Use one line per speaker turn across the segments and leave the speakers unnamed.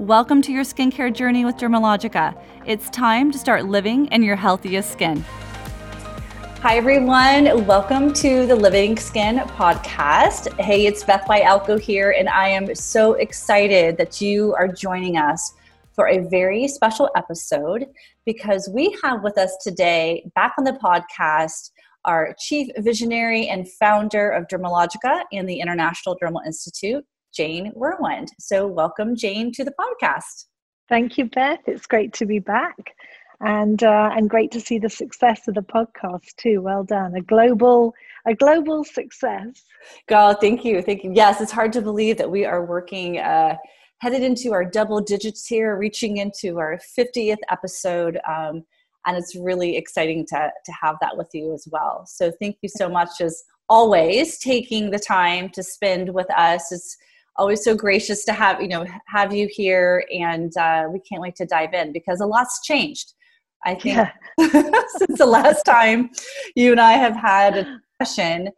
Welcome to your skincare journey with Dermalogica. It's time to start living in your healthiest skin. Hi, everyone. Welcome to the Living Skin podcast. Hey, it's Beth Bialko here, and I am so excited that you are joining us for a very special episode because we have with us today, back on the podcast, our chief visionary and founder of Dermalogica and the International Dermal Institute, Jane Wurwand. So, welcome, Jane, to the podcast.
Thank you, Beth. It's great to be back and uh, and great to see the success of the podcast too. Well done, a global a global success.
God, thank you, thank you. Yes, it's hard to believe that we are working. Uh, headed into our double digits here, reaching into our 50th episode. Um, and it's really exciting to, to have that with you as well. So thank you so much as always taking the time to spend with us. It's always so gracious to have, you know, have you here and uh, we can't wait to dive in because a lot's changed I think yeah. since the last time you and I have had a session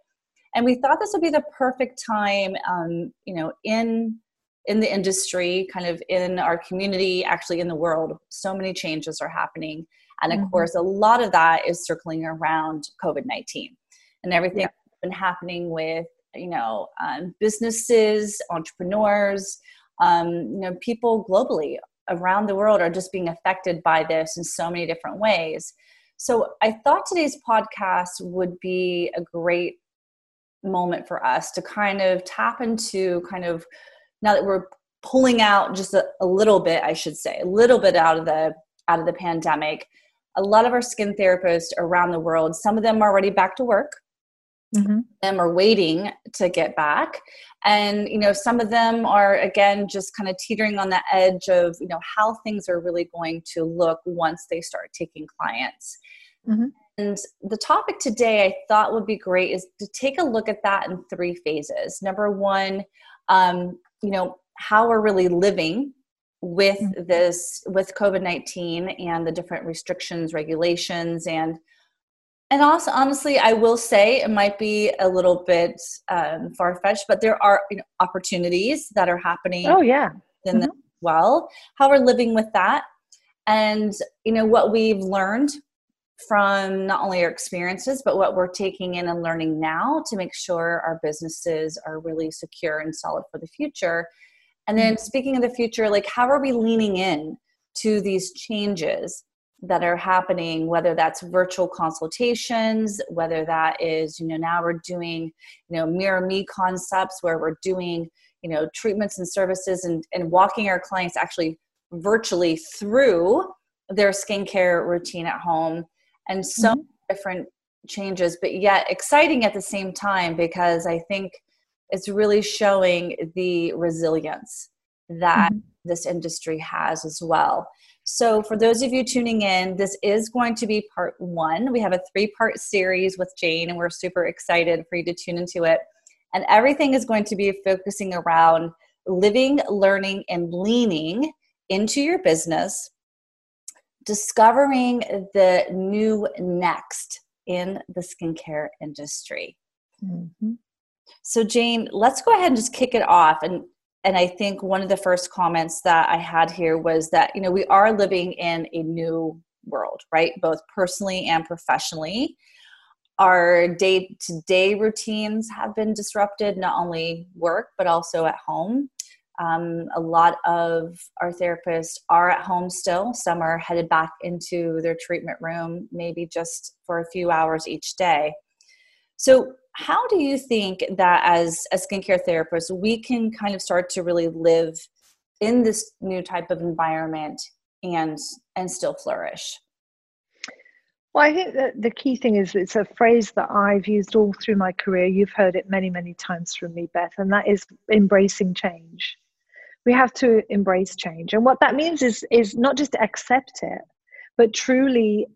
And we thought this would be the perfect time, um, you know, in in the industry, kind of in our community, actually in the world. So many changes are happening, and of mm-hmm. course, a lot of that is circling around COVID nineteen and everything yeah. that's been happening with you know um, businesses, entrepreneurs, um, you know, people globally around the world are just being affected by this in so many different ways. So I thought today's podcast would be a great moment for us to kind of tap into kind of now that we're pulling out just a, a little bit, I should say, a little bit out of the out of the pandemic. A lot of our skin therapists around the world, some of them are already back to work. Mm-hmm. Them are waiting to get back, and you know some of them are again just kind of teetering on the edge of you know how things are really going to look once they start taking clients mm-hmm. and the topic today i thought would be great is to take a look at that in three phases number one um, you know how we're really living with mm-hmm. this with covid-19 and the different restrictions regulations and and also honestly i will say it might be a little bit um, far-fetched but there are you know, opportunities that are happening
oh yeah.
in mm-hmm. well how we're living with that. And you know what we've learned from not only our experiences but what we're taking in and learning now to make sure our businesses are really secure and solid for the future. And then mm-hmm. speaking of the future like how are we leaning in to these changes that are happening whether that's virtual consultations whether that is you know now we're doing you know mirror me concepts where we're doing you know treatments and services and, and walking our clients actually virtually through their skincare routine at home and so mm-hmm. different changes but yet exciting at the same time because i think it's really showing the resilience that mm-hmm. this industry has as well so, for those of you tuning in, this is going to be part one. We have a three part series with Jane, and we're super excited for you to tune into it. And everything is going to be focusing around living, learning, and leaning into your business, discovering the new next in the skincare industry. Mm-hmm. So, Jane, let's go ahead and just kick it off. And and I think one of the first comments that I had here was that, you know, we are living in a new world, right? Both personally and professionally. Our day to day routines have been disrupted, not only work, but also at home. Um, a lot of our therapists are at home still. Some are headed back into their treatment room, maybe just for a few hours each day. So, how do you think that as a skincare therapist we can kind of start to really live in this new type of environment and and still flourish?
Well i think that the key thing is it's a phrase that i've used all through my career. You've heard it many many times from me beth and that is embracing change. We have to embrace change and what that means is is not just accept it but truly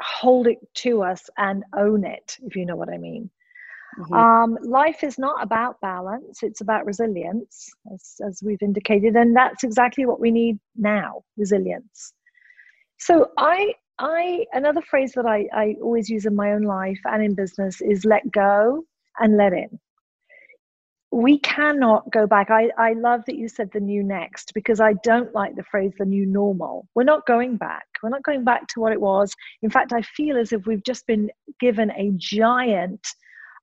hold it to us and own it, if you know what I mean. Mm-hmm. Um, life is not about balance, it's about resilience, as, as we've indicated, and that's exactly what we need now resilience. So, I, I another phrase that I, I always use in my own life and in business is let go and let in we cannot go back. I, I love that you said the new next because I don't like the phrase the new normal. We're not going back. We're not going back to what it was. In fact, I feel as if we've just been given a giant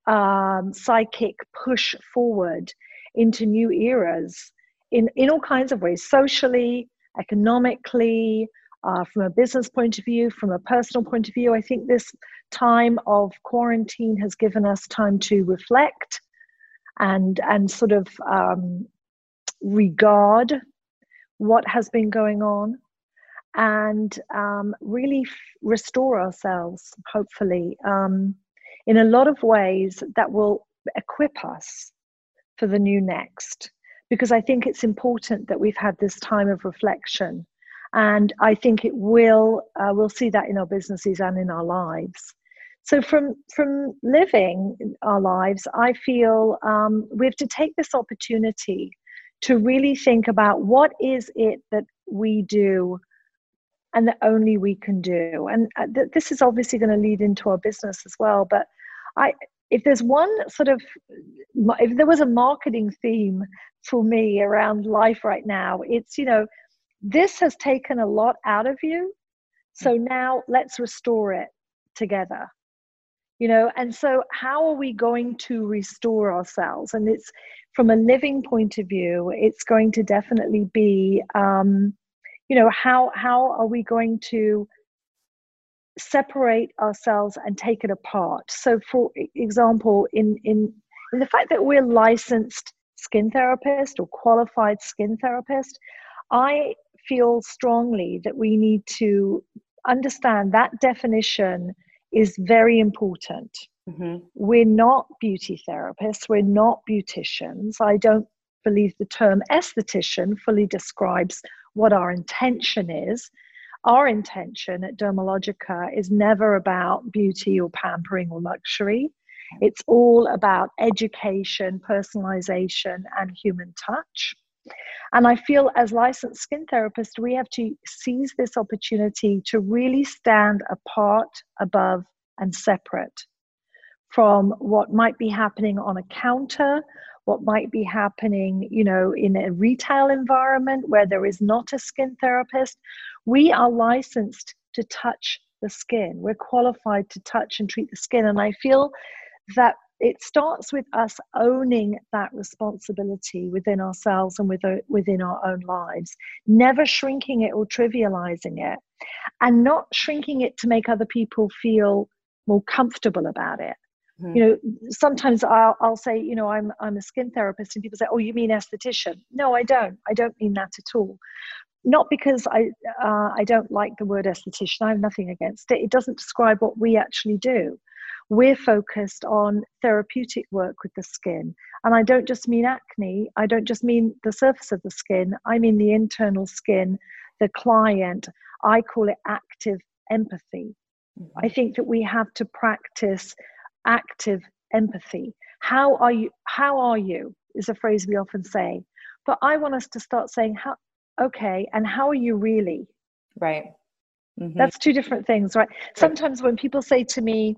um, psychic push forward into new eras in, in all kinds of ways socially, economically, uh, from a business point of view, from a personal point of view. I think this time of quarantine has given us time to reflect and and sort of um, regard what has been going on and um, really f- restore ourselves hopefully um, in a lot of ways that will equip us for the new next. Because i think it's important that we've had this time of reflection. And i think it will uh, we'll see that in our businesses and in our lives. So from from living our lives i feel um, we have to take this opportunity to really think about what is it that we do and that only we can do. And uh, th- this is obviously going to lead into our business as well but i if there's one sort of if there was a marketing theme for me around life right now it's you know this has taken a lot out of you. So now let's restore it together. You know and so how are we going to restore ourselves? And it's from a living point of view it's going to definitely be um, you know how how are we going to separate ourselves and take it apart so for example in in in the fact that we're licensed skin therapist or qualified skin therapist i feel strongly that we need to understand that definition is very important. Mm-hmm. We're not beauty therapists, we're not beauticians. I don't believe the term esthetician fully describes what our intention is. Our intention at Dermalogica is never about beauty or pampering or luxury. It's all about education, personalization, and human touch. And I feel as licensed skin therapists, we have to seize this opportunity to really stand apart, above, and separate from what might be happening on a counter, what might be happening, you know, in a retail environment where there is not a skin therapist. We are licensed to touch the skin. We're qualified to touch and treat the skin. And I feel that it starts with us owning that responsibility within ourselves and uh, within our own lives, never shrinking it or trivializing it, and not shrinking it to make other people feel more comfortable about it. Mm-hmm. You know, sometimes I'll, I'll say, you know, I'm I'm a skin therapist, and people say, "Oh, you mean esthetician?" No, I don't. I don't mean that at all. Not because I uh, I don't like the word esthetician. I have nothing against it. It doesn't describe what we actually do we're focused on therapeutic work with the skin. And I don't just mean acne, I don't just mean the surface of the skin, I mean the internal skin, the client. I call it active empathy. Mm-hmm. I think that we have to practice active empathy. How are you? How are you? Is a phrase we often say. But I want us to start saying, how, okay, and how are you really?
Right.
Mm-hmm. That's two different things, right? Sometimes when people say to me,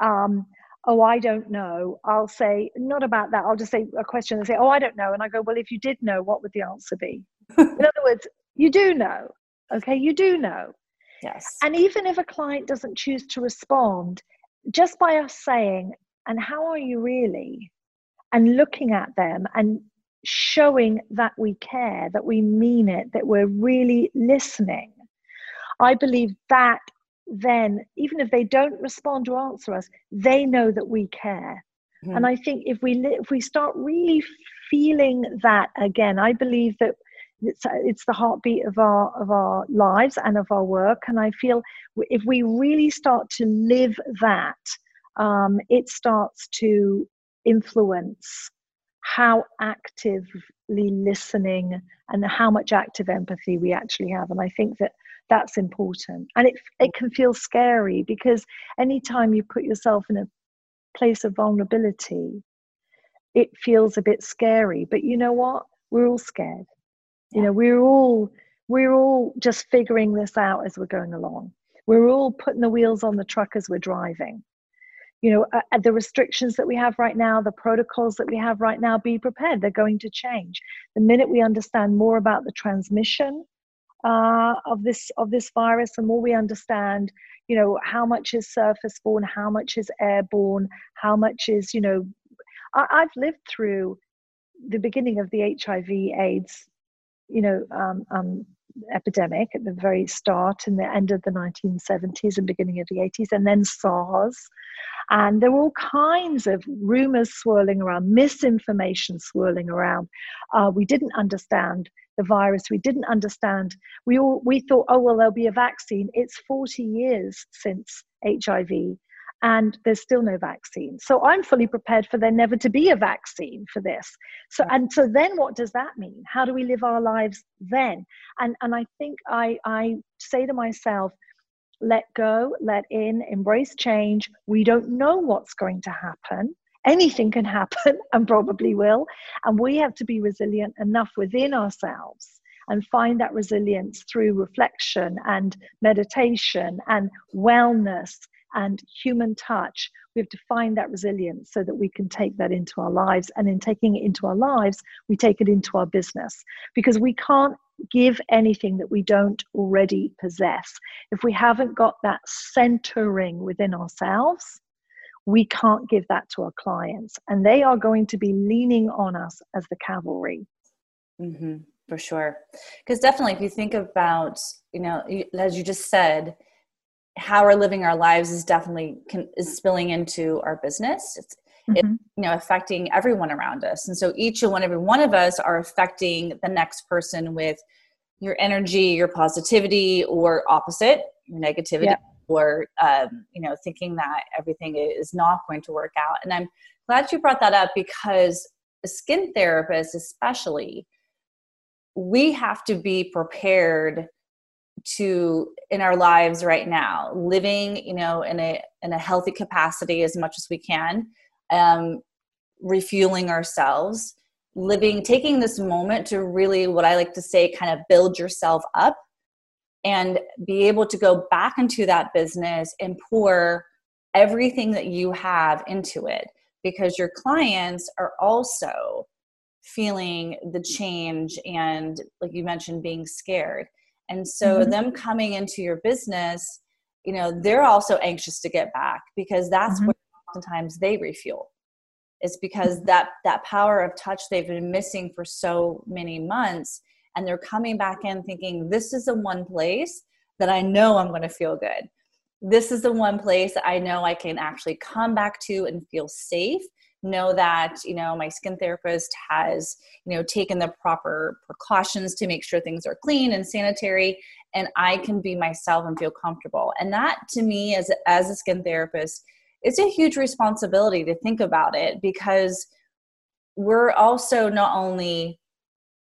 um, oh, I don't know, I'll say, not about that. I'll just say a question and say, oh, I don't know. And I go, well, if you did know, what would the answer be? In other words, you do know. Okay, you do know.
Yes.
And even if a client doesn't choose to respond, just by us saying, and how are you really? And looking at them and showing that we care, that we mean it, that we're really listening, I believe that then even if they don't respond or answer us they know that we care mm-hmm. and i think if we if we start really feeling that again i believe that it's, it's the heartbeat of our of our lives and of our work. And i feel if we really start to live that um, it starts to influence how actively listening and how much active empathy we actually have. And i think that that's important. And it it can feel scary because anytime you put yourself in a place of vulnerability it feels a bit scary. But you know what? We're all scared yeah. you know we're all we're all just figuring this out as we're going along. We're all putting the wheels on the truck as we're driving. You know uh, the restrictions that we have right now the protocols that we have right now be prepared. They're going to change. The minute we understand more about the transmission uh, of this of this virus the more we understand you know how much is surface borne how much is airborne how much is you know I, i've lived through the beginning of the hiv aids you know um, um, epidemic at the very start and the end of the 1970s and beginning of the 80s and then sars and there were all kinds of rumors swirling around, misinformation swirling around. Uh, we didn't understand the virus. We didn't understand. We all we thought, oh well, there'll be a vaccine. It's 40 years since HIV, and there's still no vaccine. So I'm fully prepared for there never to be a vaccine for this. So and so then what does that mean? How do we live our lives then? And and I think I I say to myself let go, let in, embrace change. We don't know what's going to happen. Anything can happen and probably will. And we have to be resilient enough within ourselves and find that resilience through reflection and meditation and wellness and human touch. We have to find that resilience so that we can take that into our lives. And in taking it into our lives, we take it into our business because we can't give anything that we don't already possess. If we haven't got that centering within ourselves, we can't give that to our clients. And they are going to be leaning on us as the cavalry.
Mm-hmm, for sure. Because definitely, if you think about, you know, as you just said, how we're living our lives is definitely can, is spilling into our business. It's mm-hmm. it, you know affecting everyone around us and so each and one every one of us are affecting the next person with your energy your positivity or opposite your negativity or um, you know thinking that everything is not going to work out and i'm glad you brought that up because a skin therapist especially we have to be prepared to in our lives right now living you know in a in a healthy capacity as much as we can um, refueling ourselves, living, taking this moment to really, what I like to say, kind of build yourself up and be able to go back into that business and pour everything that you have into it. Because your clients are also feeling the change and like you mentioned being scared and so mm-hmm. them coming into your business you know they're also anxious to get back because that's mm-hmm. where oftentimes they refuel It's because that that power of touch they've been missing for so many months and they're coming back in thinking this is the one place that i know i'm going to feel good this is the one place that i know i can actually come back to and feel safe know that you know my skin therapist has you know taken the proper precautions to make sure things are clean and sanitary and i can be myself and feel comfortable and that to me as as a skin therapist it's a huge responsibility to think about it because we're also not only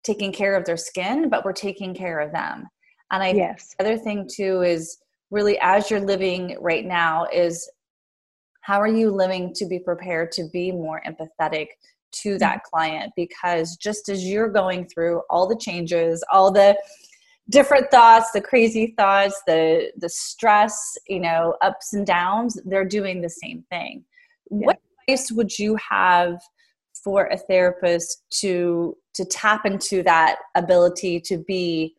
taking care of their skin, but we're taking care of them. And I yes. the other thing too is really as you're living right now is how are you living to be prepared to be more empathetic to that mm-hmm. client because just as you're going through all the changes all the different thoughts the crazy thoughts the the stress you know ups and downs they're doing the same thing yeah. what advice would you have for a therapist to to tap into that ability to be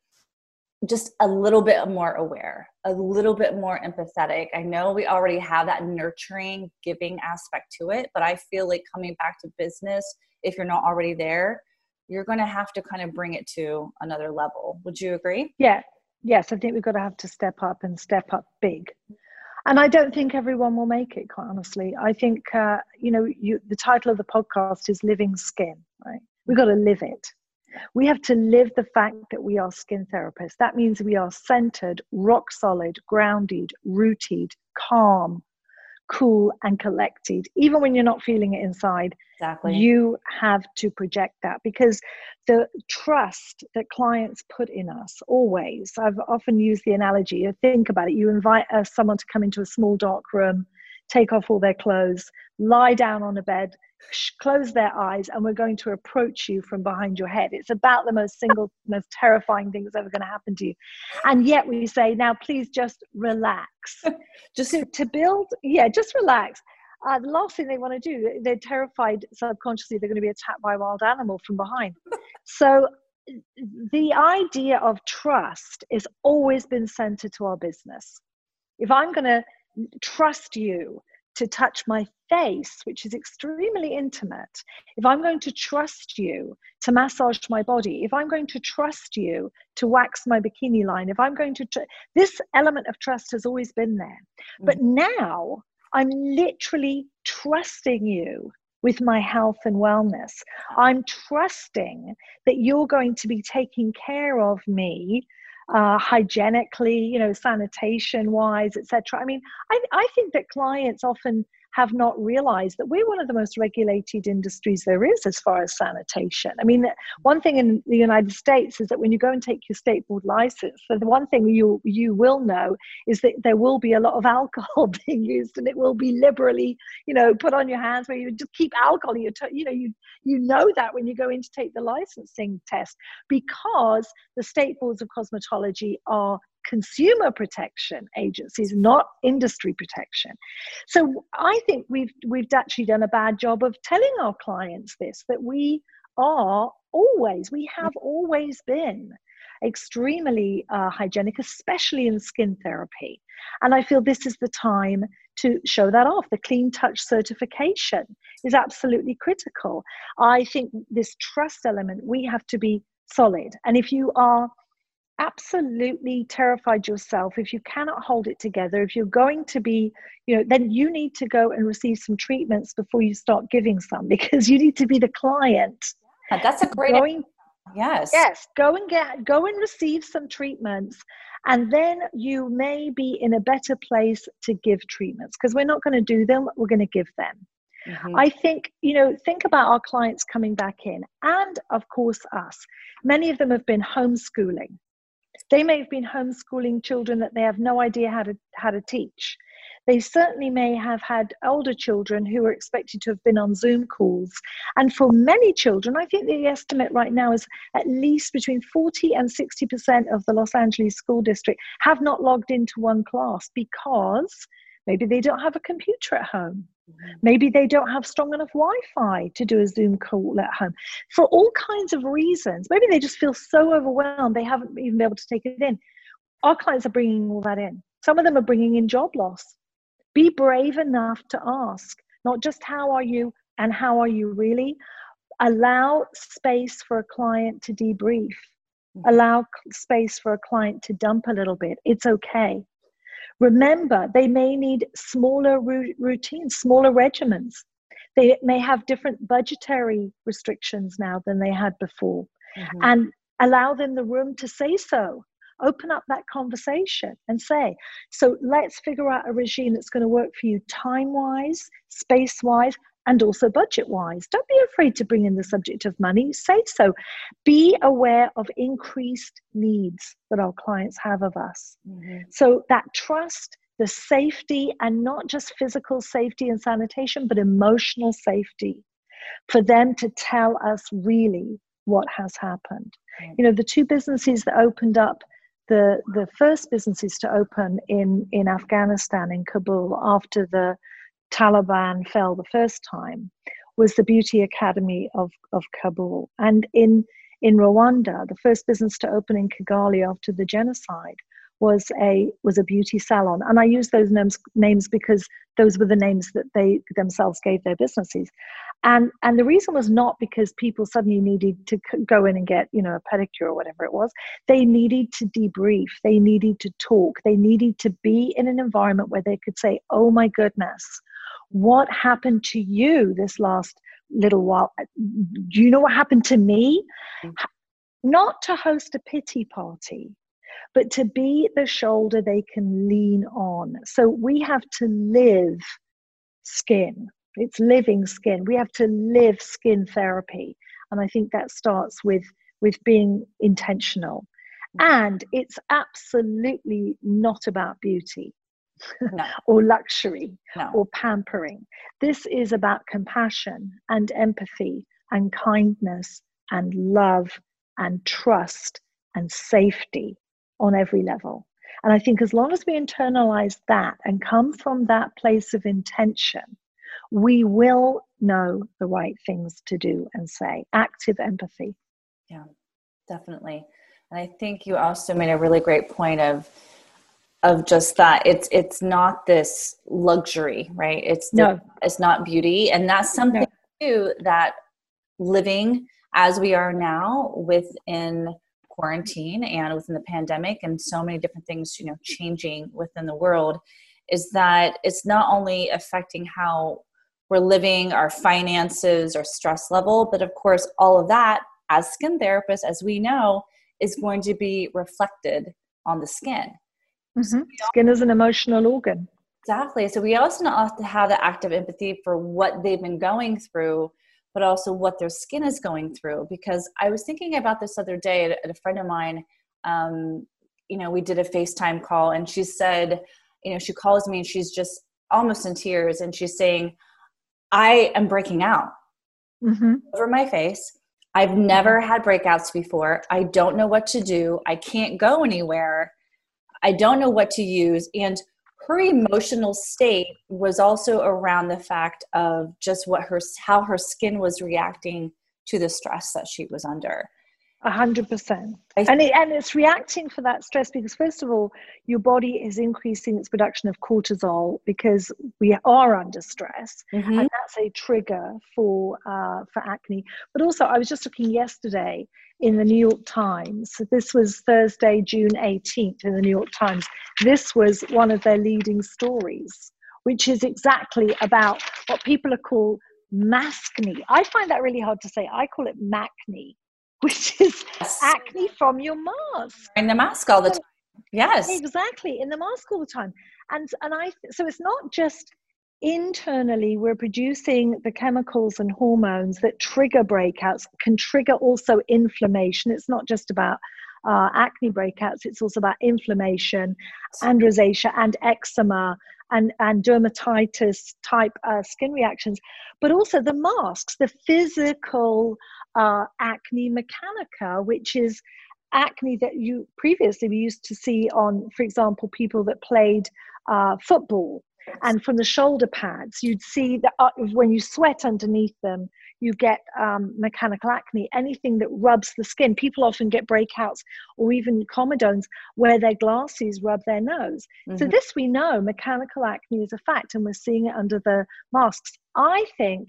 just a little bit more aware a little bit more empathetic i know we already have that nurturing giving aspect to it but i feel like coming back to business if you're not already there you're going to have to kind of bring it to another level. Would you agree?
Yeah. Yes, I think we've got to have to step up and step up big. And I don't think everyone will make it, quite honestly. I think, uh, you know, you, the title of the podcast is Living Skin, right? We've got to live it. We have to live the fact that we are skin therapists. That means we are centered, rock solid, grounded, rooted, calm, cool and collected even when you're not feeling it inside
exactly
you have to project that because the trust that clients put in us always i've often used the analogy think about it you invite uh, someone to come into a small dark room take off all their clothes lie down on a bed close their eyes and we're going to approach you from behind your head. It's about the most single most terrifying thing that's ever going to happen to you. And yet we say now please just relax. Just to, to build yeah just relax. Uh, the last thing they want to do they're terrified subconsciously they're going to be attacked by a wild animal from behind. So the idea of trust has always been centered to our business. If i'm going to trust you to touch my face, which is extremely intimate, if I'm going to trust you to massage my body, if I'm going to trust you to wax my bikini line, if I'm going to, tr- this element of trust has always been there. Mm. But now I'm literally trusting you with my health and wellness. I'm trusting that you're going to be taking care of me uh, hygienically, you know, sanitation wise, etc. I mean, I, I think that clients often have not realized that we're one of the most regulated industries there is as far as sanitation. I mean, one thing in the United States is that when you go and take your state board license, the one thing you you will know is that there will be a lot of alcohol being used, and it will be liberally, you know, put on your hands where you just keep alcohol. You you know you you know that when you go in to take the licensing test because the state boards of cosmetology are consumer protection agencies, not industry protection. So I think we've we've actually done a bad job of telling our clients this that we are always, we have always been extremely uh, hygienic, especially in skin therapy. And I feel this is the time to show that off. The Clean Touch certification is absolutely critical. I think this trust element, we have to be solid. And if you are absolutely terrified yourself, if you cannot hold it together, if you're going to be, you know, then you need to go and receive some treatments before you start giving some because you need to be the client.
That's a great going, yes.
Yes, go and get go and receive some treatments and then you may be in a better place to give treatments because we're not going to do them, we're going to give them. Mm-hmm. I think, you know, think about our clients coming back in, and of course, us. Many of them have been homeschooling. They may have been homeschooling children that they have no idea how to, how to teach. They certainly may have had older children who are expected to have been on Zoom calls. And for many children, I think the estimate right now is at least between 40 and 60% of the Los Angeles school district have not logged into one class because maybe they don't have a computer at home. Maybe they don't have strong enough Wi Fi to do a Zoom call at home for all kinds of reasons. Maybe they just feel so overwhelmed they haven't even been able to take it in. Our clients are bringing all that in. Some of them are bringing in job loss. Be brave enough to ask, not just how are you and how are you really. Allow space for a client to debrief. Mm-hmm. Allow space for a client to dump a little bit. It's okay. Remember, they may need smaller routines, smaller regimens. They may have different budgetary restrictions now than they had before. Mm-hmm. And allow them the room to say so. Open up that conversation and say, so let's figure out a regime that's going to work for you time wise, space wise, and also budget wise. Don't be afraid to bring in the subject of money. Say so. Be aware of increased needs that our clients have of us. Mm-hmm. So that trust, the safety, and not just physical safety and sanitation, but emotional safety for them to tell us really what has happened. Mm-hmm. You know, the two businesses that opened up the the first businesses to open in in Afghanistan in Kabul after the Taliban fell the first time was the Beauty Academy of, of Kabul. And in, in Rwanda, the first business to open in Kigali after the genocide was a was a beauty salon and i use those names names because those were the names that they themselves gave their businesses and and the reason was not because people suddenly needed to go in and get you know a pedicure or whatever it was they needed to debrief they needed to talk they needed to be in an environment where they could say oh my goodness what happened to you this last little while? Do you know what happened to me? Mm-hmm. Not to host a pity party, but to be the shoulder they can lean on. So we have to live skin. It's living skin. We have to live skin therapy. And I think that starts with, with being intentional. Mm. And it's absolutely not about beauty. No. or luxury no. or pampering. This is about compassion and empathy and kindness and love and trust and safety on every level. And I think as long as we internalize that and come from that place of intention, we will know the right things to do and say. Active empathy.
Yeah, definitely. And I think you also made a really great point of of just that it's it's not this luxury right it's the, no it's not beauty and that's something no. too that living as we are now within quarantine and within the pandemic and so many different things you know changing within the world is that it's not only affecting how we're living our finances our stress level but of course all of that as skin therapists as we know is going to be reflected on the skin
mm-hmm. so skin is an emotional organ
exactly so we also have to have the active empathy for what they've been going through but also what their skin is going through. Because I was thinking about this other day at, at a friend of mine. Um, you know, we did a FaceTime call, and she said, you know, she calls me and she's just almost in tears, and she's saying, I am breaking out mm-hmm. over my face. I've never mm-hmm. had breakouts before. I don't know what to do. I can't go anywhere. I don't know what to use. And her emotional state was also around the fact of just what her how her skin was reacting to the stress that she was under
a hundred percent and it, and it's reacting for that stress because first of all your body is increasing its production of cortisol because we are under stress mm-hmm. and that's a trigger for uh, for acne but also i was just looking yesterday in the New York Times. So this was Thursday, June 18th in the New York Times. This was one of their leading stories, which is exactly about what people are called maskne. I find that really hard to say. I call it macne, which is yes. acne from your mask.
In the mask all the time. Yes.
Exactly, in the mask all the time. And and I so it's not just internally we're producing the chemicals and hormones that trigger breakouts can trigger also inflammation it's not just about uh, acne breakouts it's also about inflammation and rosacea and eczema and, and dermatitis type uh, skin reactions but also the masks the physical uh, acne mechanica which is acne that you previously we used to see on for example people that played uh, football and from the shoulder pads you'd see that uh, when you sweat underneath them you get um, mechanical acne anything that rubs the skin. People often get breakouts or even comedones where their glasses rub their nose. Mm-hmm. so this we know mechanical acne is a fact and we're seeing it under the masks. I think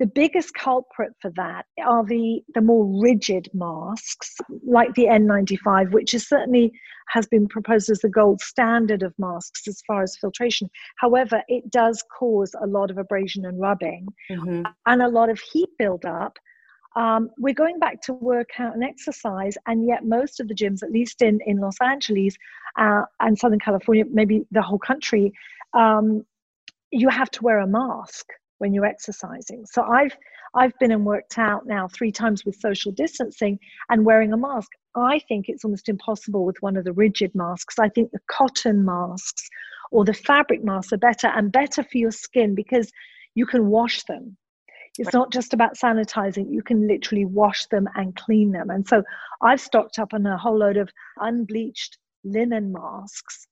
the biggest culprit for that are the, the more rigid masks, like the N95, which is certainly has been proposed as the gold standard of masks as far as filtration. However, it does cause a lot of abrasion and rubbing mm-hmm. and a lot of heat buildup. Um, we're going back to workout and exercise, and yet most of the gyms, at least in, in Los Angeles uh, and Southern California, maybe the whole country, um, you have to wear a mask when you're exercising. So I've I've been and worked out now three times with social distancing and wearing a mask. I think it's almost impossible with one of the rigid masks. I think the cotton masks or the fabric masks are better and better for your skin because you can wash them. It's not just about sanitizing, you can literally wash them and clean them. And so I've stocked up on a whole load of unbleached linen masks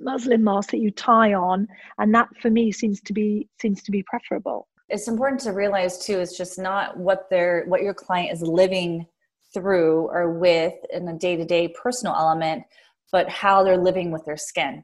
muslin mask that you tie on and that for me seems to be seems to be preferable.
It's important to realize too it's just not what their what your client is living through or with in a day-to-day personal element but how they're living with their skin.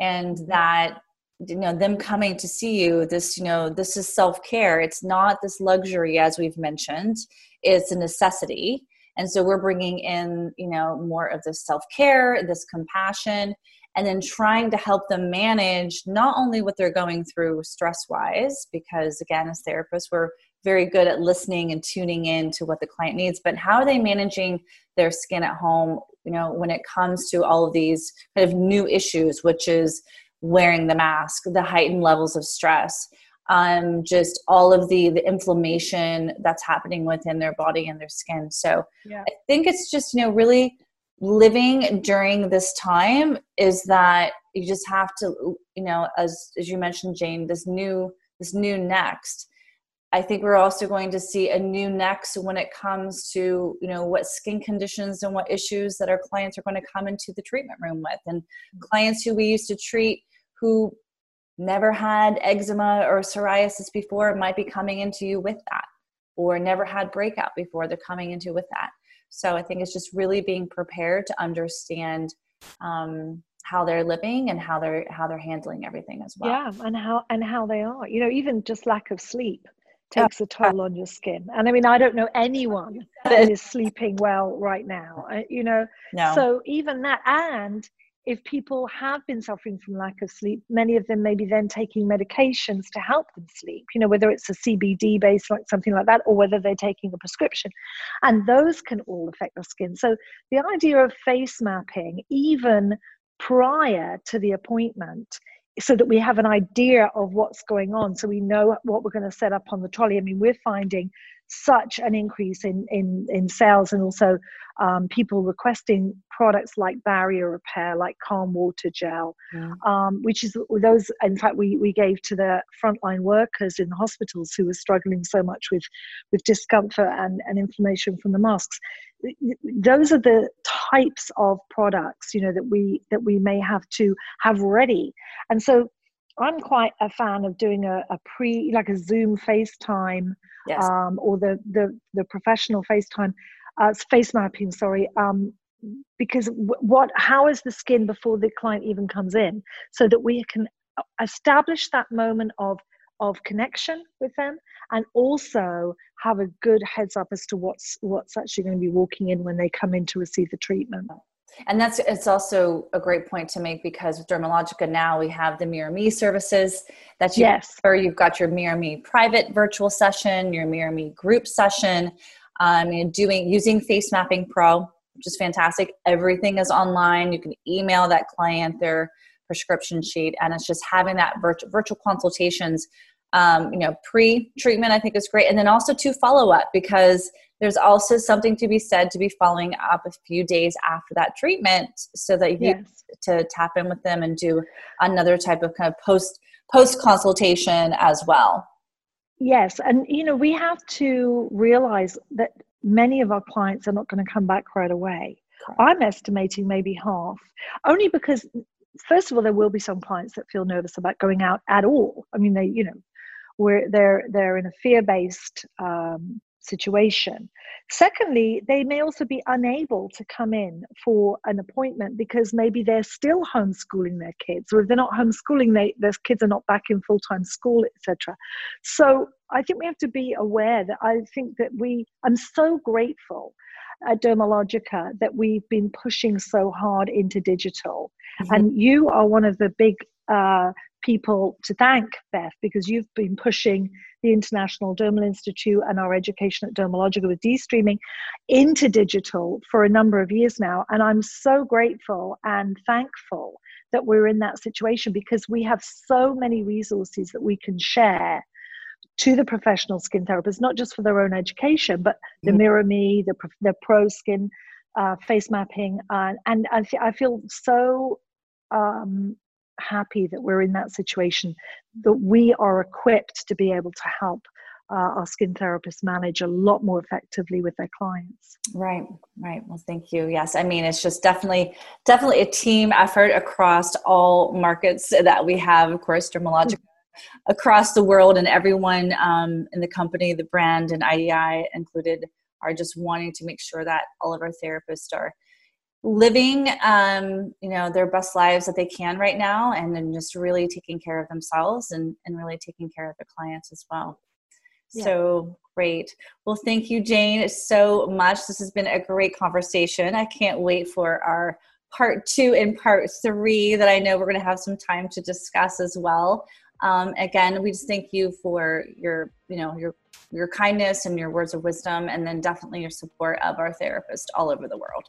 And that you know them coming to see you this you know this is self-care. It's not this luxury as we've mentioned. It's a necessity. And so we're bringing in you know more of this self-care this compassion and then trying to help them manage not only what they're going through stress wise, because again, as therapists, we're very good at listening and tuning in to what the client needs, but how are they managing their skin at home, you know, when it comes to all of these kind of new issues, which is wearing the mask, the heightened levels of stress, um, just all of the the inflammation that's happening within their body and their skin. So yeah. I think it's just you know really living during this time is that you just have to you know as as you mentioned Jane this new this new next. I think we're also going to see a new next when it comes to you know what skin conditions and what issues that our clients are going to come into the treatment room with. And mm-hmm. clients who we used to treat who never had eczema or psoriasis before might be coming into you with that or never had breakout before they're coming into with that so i think it's just really being prepared to understand um, how they're living and how they're how they're handling everything as well
yeah and how and how they are you know even just lack of sleep takes a toll on your skin. And I mean, I don't know anyone that is sleeping well right now, you know. No. So even that, and if people have been suffering from lack of sleep, many of them may be then taking medications to help them sleep, you know, whether it's a CBD based, like something like that, or whether they're taking a prescription. And those can all affect the skin. So the idea of face mapping, even prior to the appointment, so that we have an idea of what's going on so we know what we're going to set up on the trolley i mean we're finding such an increase in in in sales and also um, people requesting products like barrier repair like calm water gel yeah. um, which is those in fact we we gave to the frontline workers in the hospitals who were struggling so much with with discomfort and, and inflammation from the masks those are the types of products you know that we that we may have to have ready and so i'm quite a fan of doing a, a pre like a zoom facetime yes. um, or the the the professional facetime uh, face mapping sorry um, because what how is the skin before the client even comes in so that we can establish that moment of of connection with them and also have a good heads up as to what's what's actually going to be walking in when they come in to receive the treatment
and that's it's also a great point to make because with dermalogica now we have the mirror me services that you yes. or you've got your mirror me private virtual session your mirror me group session um, and doing using face mapping pro which is fantastic everything is online you can email that client their prescription sheet and it's just having that virtual virtual consultations um, you know, pre-treatment, I think is great. And then also to follow up because there's also something to be said to be following up a few days after that treatment so that you yes. to tap in with them and do another type of kind of post post consultation as well.
Yes, and you know, we have to realize that many of our clients are not going to come back right away. Correct. I'm estimating maybe half, only because first of all, there will be some clients that feel nervous about going out at all. I mean, they, you know, where they're they're in a fear-based um, situation. Secondly, they may also be unable to come in for an appointment because maybe they're still homeschooling their kids, or if they're not homeschooling, they, their kids are not back in full-time school, etc. So I think we have to be aware that I think that we. I'm so grateful at Dermalogica that we've been pushing so hard into digital, mm-hmm. and you are one of the big uh, people to thank, Beth, because you've been pushing the International Dermal Institute and our education at Dermalogica with D-streaming into digital for a number of years now. And I'm so grateful and thankful that we're in that situation because we have so many resources that we can share to the professional skin therapists, not just for their own education, but the mm-hmm. Mirror Me, the, the Pro Skin uh, face mapping. Uh, and I, I feel so um, happy that we're in that situation, that we are equipped to be able to help uh, our skin therapists manage a lot more effectively with their clients.
Right, right. Well, thank you. Yes, I mean it's just definitely, definitely a team effort across all markets that we have. Of course, Dermalogica across the world, and everyone um, in the company, the brand, and IDI included, are just wanting to make sure that all of our therapists are living um, you know their best lives that they can right now and then just really taking care of themselves and, and really taking care of their clients as well. Yeah. so great. Well thank you jane so much. This has been a great conversation. I can't wait for our part two and part three that i know we're going to have some time to discuss as well. Um, again we just thank you for your you know your your kindness and your words of wisdom and then definitely your support of our therapist all over the world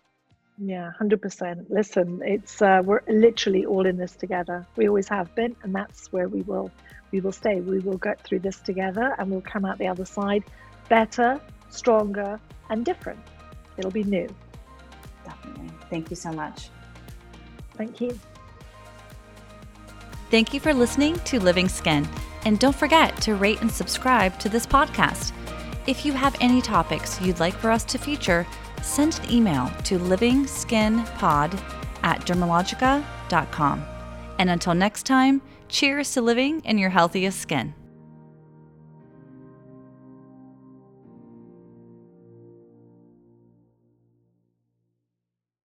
Yeah, hundred percent. Listen, it's uh, we're literally all in this together. We always have been, and that's where we will we will stay. We will get through this together, and we'll come out the other side better, stronger, and different. It'll be new.
Definitely. Thank you so much.
Thank you.
Thank you for listening to Living Skin, and don't forget to rate and subscribe to this podcast. If you have any topics you'd like for us to feature send an email to livingskinpod at dermalogica.com. And until next time, cheers to living in your healthiest skin.